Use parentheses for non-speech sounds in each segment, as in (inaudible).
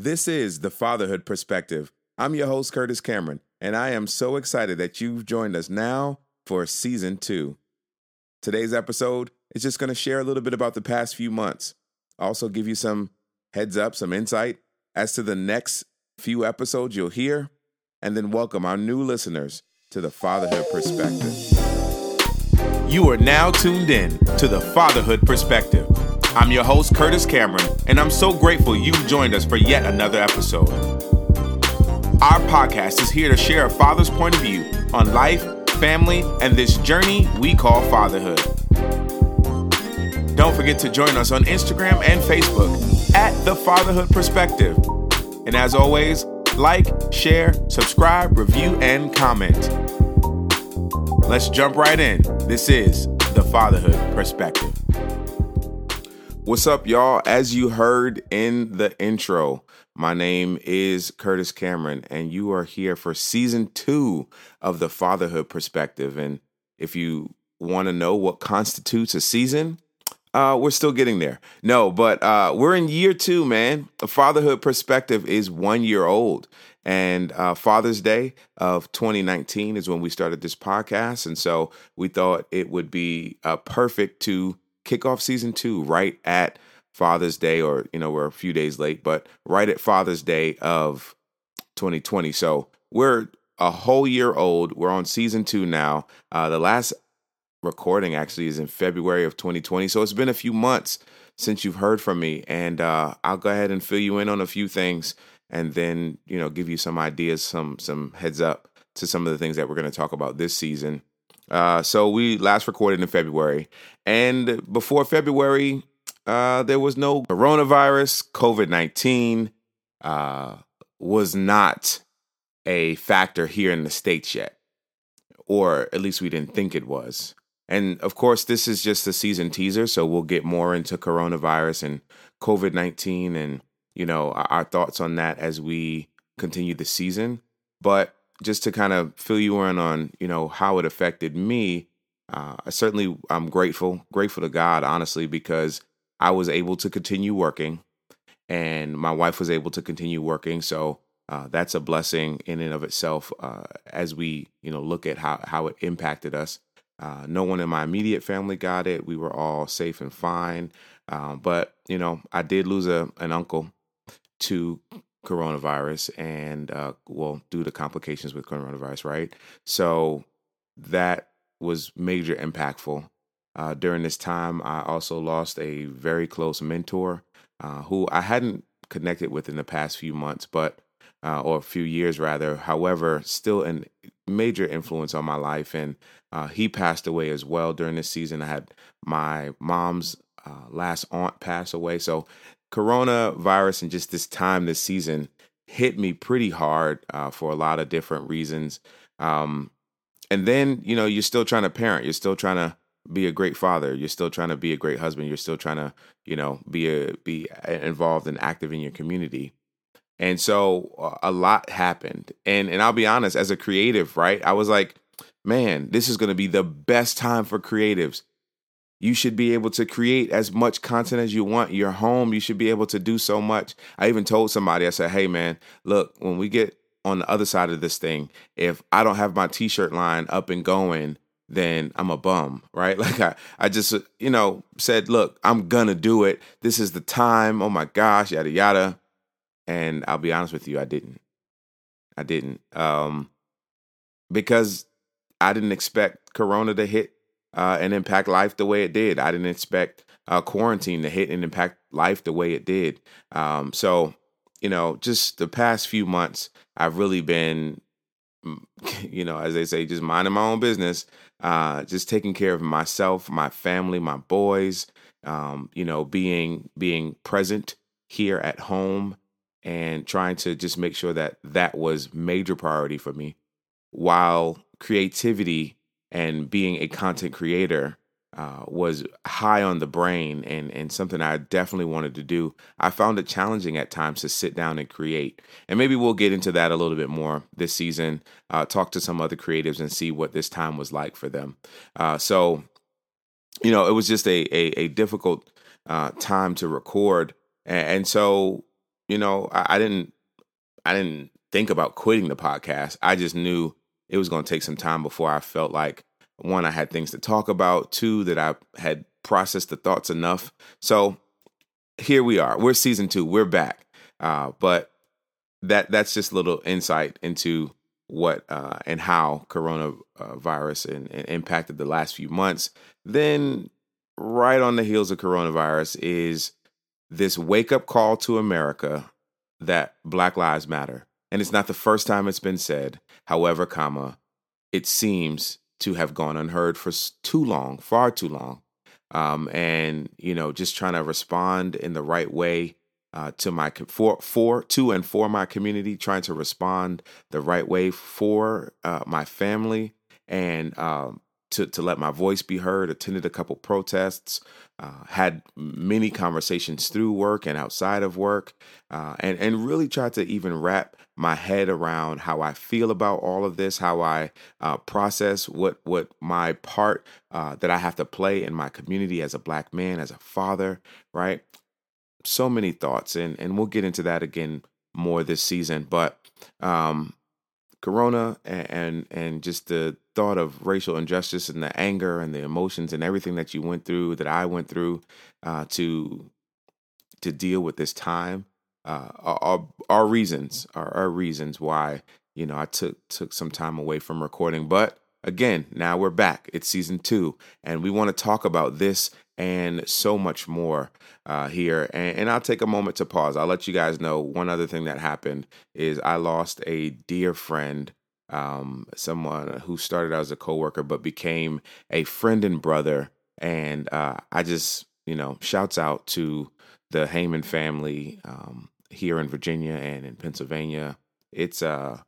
This is the Fatherhood Perspective. I'm your host, Curtis Cameron, and I am so excited that you've joined us now for season two. Today's episode is just going to share a little bit about the past few months, also give you some heads up, some insight as to the next few episodes you'll hear, and then welcome our new listeners to the Fatherhood Perspective. You are now tuned in to the Fatherhood Perspective. I'm your host, Curtis Cameron, and I'm so grateful you've joined us for yet another episode. Our podcast is here to share a father's point of view on life, family, and this journey we call fatherhood. Don't forget to join us on Instagram and Facebook at The Fatherhood Perspective. And as always, like, share, subscribe, review, and comment. Let's jump right in. This is The Fatherhood Perspective. What's up, y'all? As you heard in the intro, my name is Curtis Cameron, and you are here for season two of the Fatherhood Perspective. And if you want to know what constitutes a season, uh, we're still getting there. No, but uh, we're in year two, man. The Fatherhood Perspective is one year old. And uh, Father's Day of 2019 is when we started this podcast. And so we thought it would be uh, perfect to kick off season two right at Father's Day, or you know, we're a few days late, but right at Father's Day of 2020. So we're a whole year old. We're on season two now. Uh, the last recording actually is in February of 2020. So it's been a few months since you've heard from me, and uh, I'll go ahead and fill you in on a few things, and then you know, give you some ideas, some some heads up to some of the things that we're going to talk about this season. Uh, so we last recorded in February, and before February, uh, there was no coronavirus. COVID nineteen uh, was not a factor here in the states yet, or at least we didn't think it was. And of course, this is just a season teaser, so we'll get more into coronavirus and COVID nineteen, and you know our thoughts on that as we continue the season. But just to kind of fill you in on you know how it affected me uh, I certainly i'm grateful grateful to god honestly because i was able to continue working and my wife was able to continue working. So uh, that's a blessing in and of itself uh, as we you know look at how, how it impacted us. Uh, no one in my immediate family got it. We were all safe and fine. Um, but you know i did lose a, an uncle to coronavirus and uh, well due to complications with coronavirus right? So that was major impactful. Uh, during this time i also lost a very close mentor uh, who i hadn't connected with in the past few months but uh, or a few years rather. However still a major influence on my life and uh, he passed away as well during this season. I had my mom's uh, last aunt pass away. So coronavirus and just this time this season hit me pretty hard uh, for a lot of different reasons. Um, and then, you know, you're still trying to parent, you're still trying to be a great father, you're still trying to be a great husband, you're still trying to, you know, be a be involved and active in your community. And so uh, a lot happened. And and I'll be honest, as a creative, right? I was like, man, this is going to be the best time for creatives you should be able to create as much content as you want. Your home, you should be able to do so much. I even told somebody, I said, hey, man, look, when we get on the other side of this thing, if I don't have my t shirt line up and going, then I'm a bum, (laughs) right? (laughs) Like I, I just, you know, said, look, I'm gonna do it. This is the time. Oh my gosh, yada yada. And I'll be honest with you, I didn't. I didn't. Um, because I didn't expect Corona to hit uh, and impact life the way it did. I didn't expect uh, quarantine to hit and impact life the way it did. Um, so, you know, just the past few months, I've really been, mm, (laughs) you know, as they say, just minding my own business, uh, just taking care of myself, my family, my boys, um, you know, being being present here at home and trying to just make sure that that was major priority for me while creativity and being a content creator uh, was high on the brain and, and something I definitely wanted to do. I found it challenging at times to sit down and create. And maybe we'll get into that a little bit more this season, uh, talk to some other creatives and see what this time was like for them. Uh, so, you know, it was just a, a, a difficult uh, time to record. And, and so you know, I, I didn't, I didn't think about quitting the podcast. I just knew it was going to take some time before I felt like one, I had things to talk about. Two, that I had processed the thoughts enough. So here we are. We're season two. We're back. Uh, but that that's just a little insight into what uh, and how coronavirus and, and impacted the last few months. Then, right on the heels of coronavirus, is this wake up call to America that Black Lives Matter. And it's not the first time it's been said. However, comma, it seems to have gone unheard for too long, far too long. Um, and you know, just trying to respond in the right way uh, to my for for to and for my community, trying to respond the right way for uh, my family, and um, to to let my voice be heard. Attended a couple protests, uh, had many conversations through work and outside of work, uh, and and really tried to even wrap my head around how I feel about all of this, how I uh, process what what my part uh, that I have to play in my community as a black man, as a father, right? So many thoughts, and and we'll get into that again more this season, but. Um, corona and, and and just the thought of racial injustice and the anger and the emotions and everything that you went through that I went through uh, to to deal with this time uh, reasons are, are reasons why you know I took took some time away from recording. But again now we're back. It's season two and we want to talk about this and so much more uh, here. And, and I'll take a moment to pause. I'll let you guys know one other thing that happened is I lost a dear friend um, someone who started out as a coworker but became a friend and brother. And uh, I just, you know, shouts out to the Heyman family um, here in Virginia and in Pennsylvania. It's a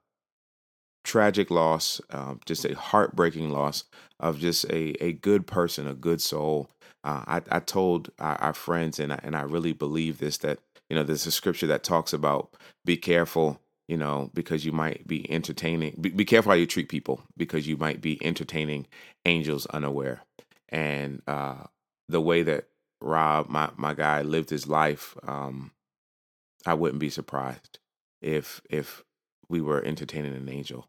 tragic loss, um, just a heartbreaking loss of just a, a good person, a good soul. Uh, I, I told our, our friends, and I, and I really believe this, that, you know, there's a scripture that talks about be careful you know, because you might be entertaining. Be, be, careful how you treat people because you might be entertaining angels unaware. And uh, the way that Rob, my my guy, lived his life, um, I wouldn't be surprised if if we were entertaining an angel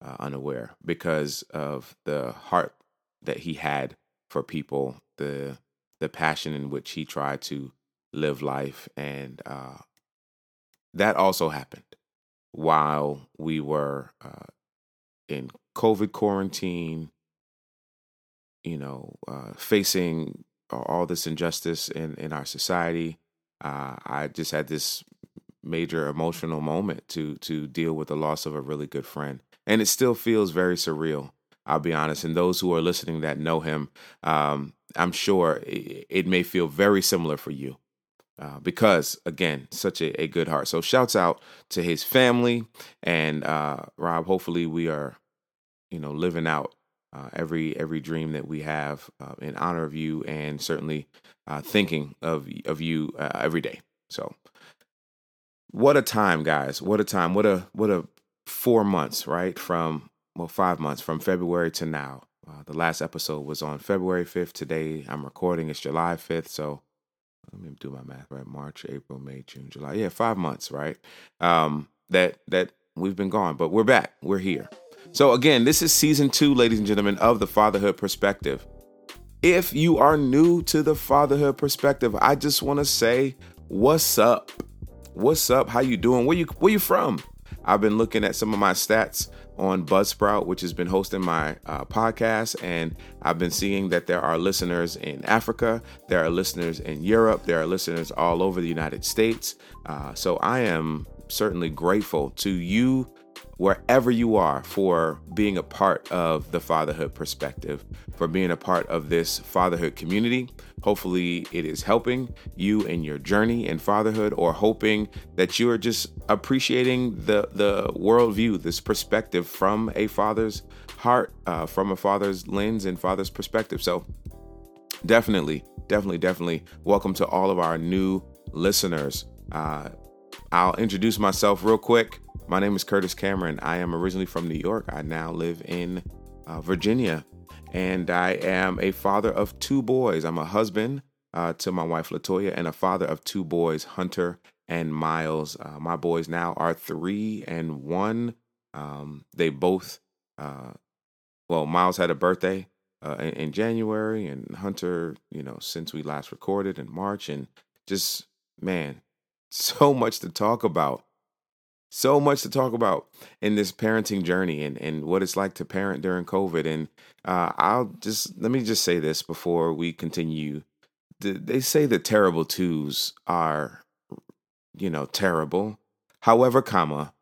uh, unaware because of the heart that he had for people, the the passion in which he tried to live life, and uh, that also happened while we were uh, in COVID quarantine, you know, uh, facing all this injustice in, in our society. Uh, I just had this major emotional moment to to deal with the loss of a really good friend, and it still feels very surreal. I'll be honest, and those who are listening that know him, um, I'm sure it, it may feel very similar for you uh, because again, such a, a, good heart. So shouts out to his family and uh, Rob. Hopefully, we are, you know, living out uh, every every dream that we have uh, in honor of you, and certainly uh, thinking of of you uh, every day. So, what a time, guys! What a time! What a what a four months, right? From well, five months from February to now. the last episode was on February fifth. Today, I'm recording. It's July fifth, so let me do my math right. March, April, May, June, July. Yeah, five months, right? Um, that that we've been gone, but we're back. We're here. So again, this is season two, ladies and gentlemen, of the Fatherhood Perspective. If you are new to the Fatherhood Perspective, I just want to say, what's up? What's up? How you doing? Where you where you from? I've been looking at some of my stats on Buzzsprout, which has been hosting my uh, podcast. And I've been seeing that there are listeners in Africa, there are listeners in Europe, there are listeners all over the United States. Uh, so I am certainly grateful to you wherever you are for being a part of the fatherhood perspective, for being a part of this fatherhood community. Hopefully, it is helping you in your journey in fatherhood, or hoping that you are just appreciating the the worldview, this perspective from a father's heart, uh, from a father's lens and father's perspective. So, definitely, definitely, definitely, welcome to all of our new listeners. Uh, I'll introduce myself real quick. My name is Curtis Cameron. I am originally from New York. I now live in uh, Virginia, and I am a father of two boys. I'm a husband uh, to my wife Latoya, and a father of two boys, Hunter and Miles. Uh, my boys now are three and one. Um, they both, uh, well, Miles had a birthday uh, in, in, January, and Hunter, you know, since we last recorded in March, and just man, (laughs) so much to talk about. So much to talk about in this parenting journey and, and what it's like to parent during COVID. And uh, I'll just let me just say this before we continue. They say the terrible twos are you know, terrible. However, comma,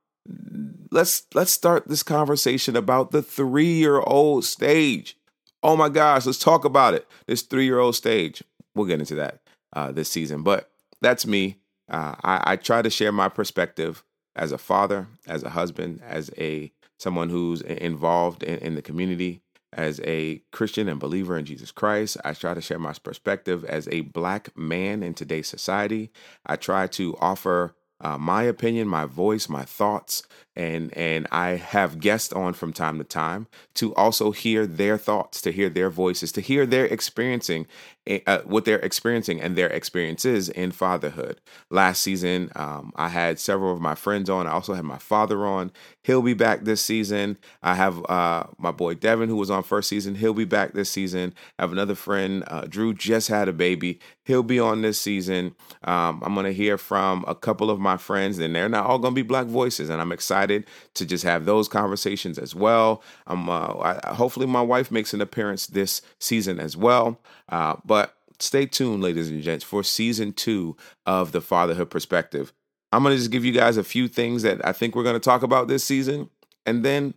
let's let's start this conversation about the 3-year-old stage. Oh my gosh, let's talk about it. This 3-year-old stage. We'll get into that uh, this season, but that's me. Uh, I, I try to share my perspective as a father, as a husband, as a someone who's involved in, in the community, as a Christian and believer in Jesus Christ. I try to share my perspective as a black man in today's society. I try to offer uh, my opinion, my voice, my thoughts, and and I have guests on from time to time to also hear their thoughts, to hear their voices, to hear their experiencing eh, uh, what they're experiencing and their experiences in fatherhood. Last season, um, I had several of my friends on. I also had my father on. He'll be back this season. I have uh, my boy Devin, who was on first season. He'll be back this season. I have another friend, uh, Drew, just had a baby. He'll be on this season. Um, I'm going to hear from a couple of my friends, and they're not all going to be black voices, and I'm excited to just have those conversations as well. Um, uh, I, hopefully, my wife makes an appearance this season as well. Uh, but stay tuned, ladies and gents, for season two of the Fatherhood Perspective. I'm going to just give you guys a few things that I think we're going to talk about this season. And then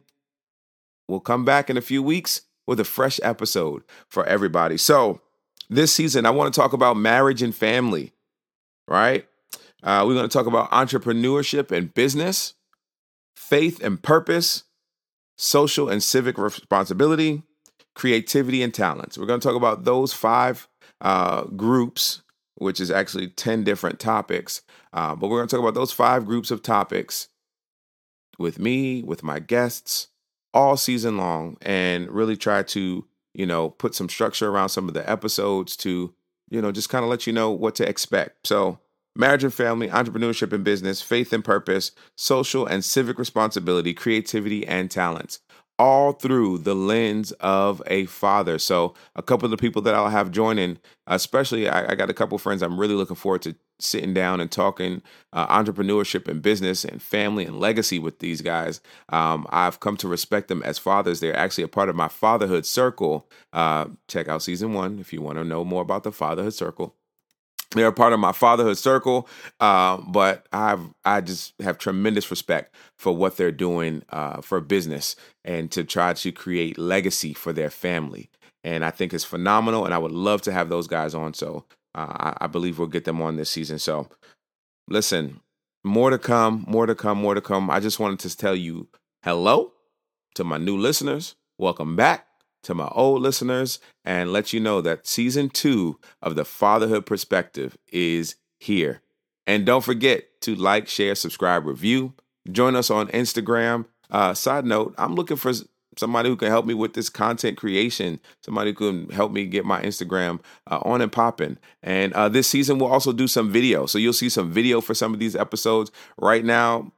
we'll come back in a few weeks with a fresh episode for everybody. So, this season, I want to talk about marriage and family, right? Uh, we're going to talk about entrepreneurship and business, faith and purpose, social and civic responsibility, creativity and talents. We're going to talk about those five uh, groups which is actually 10 different topics. Uh, but we're going to talk about those five groups of topics with me, with my guests, all season long, and really try to, you know, put some structure around some of the episodes to, you know, just kind of let you know what to expect. So, marriage and family, entrepreneurship and business, faith and purpose, social and civic responsibility, creativity and talents all through the lens of a father. So, a couple of the people that I'll have joining, especially, I, I got a couple of friends I'm really looking forward to sitting down and talking uh, entrepreneurship and business and family and legacy with these guys. Um, I've come to respect them as fathers. They're actually a part of my fatherhood circle. Uh, check out season one if you want to know more about the fatherhood circle they're a part of my fatherhood circle, uh, but I've I just have tremendous respect for what they're doing uh, for business and to try to create legacy for their family. And I think it's phenomenal, and I would love to have those guys on. So uh, I, I believe we'll get them on this season. So listen, more to come, more to come, more to come. I just wanted to tell you hello to my new listeners. Welcome back to my old listeners and let you know that season two of the Fatherhood Perspective is here. And don't forget to like, share, subscribe, review. Join us on Instagram. Uh, side note, I'm looking for somebody who can help me with this content creation, somebody who can help me get my Instagram uh, on and popping. And uh, this season, we'll also do some video. So you'll see some video for some of these episodes. Right now,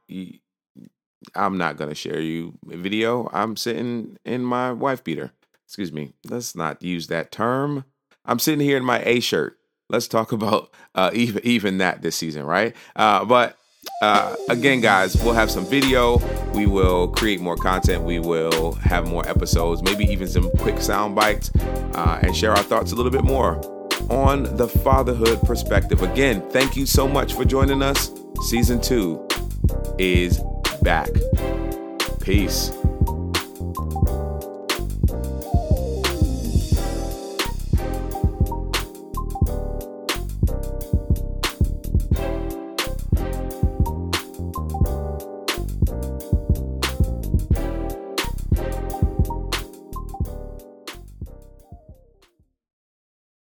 I'm not going to share you a video. I'm sitting in my wife beater excuse me, let's not use that term. I'm sitting here in my A shirt. Let's talk (laughs) about uh, even even that this season, right? Uh, but uh, again, guys, we'll have some video. We will create more content. We will have more episodes, maybe even some quick sound bites, uh, and share our thoughts a little bit more on the fatherhood perspective. Again, thank you so much for joining us. Season two is back. Peace.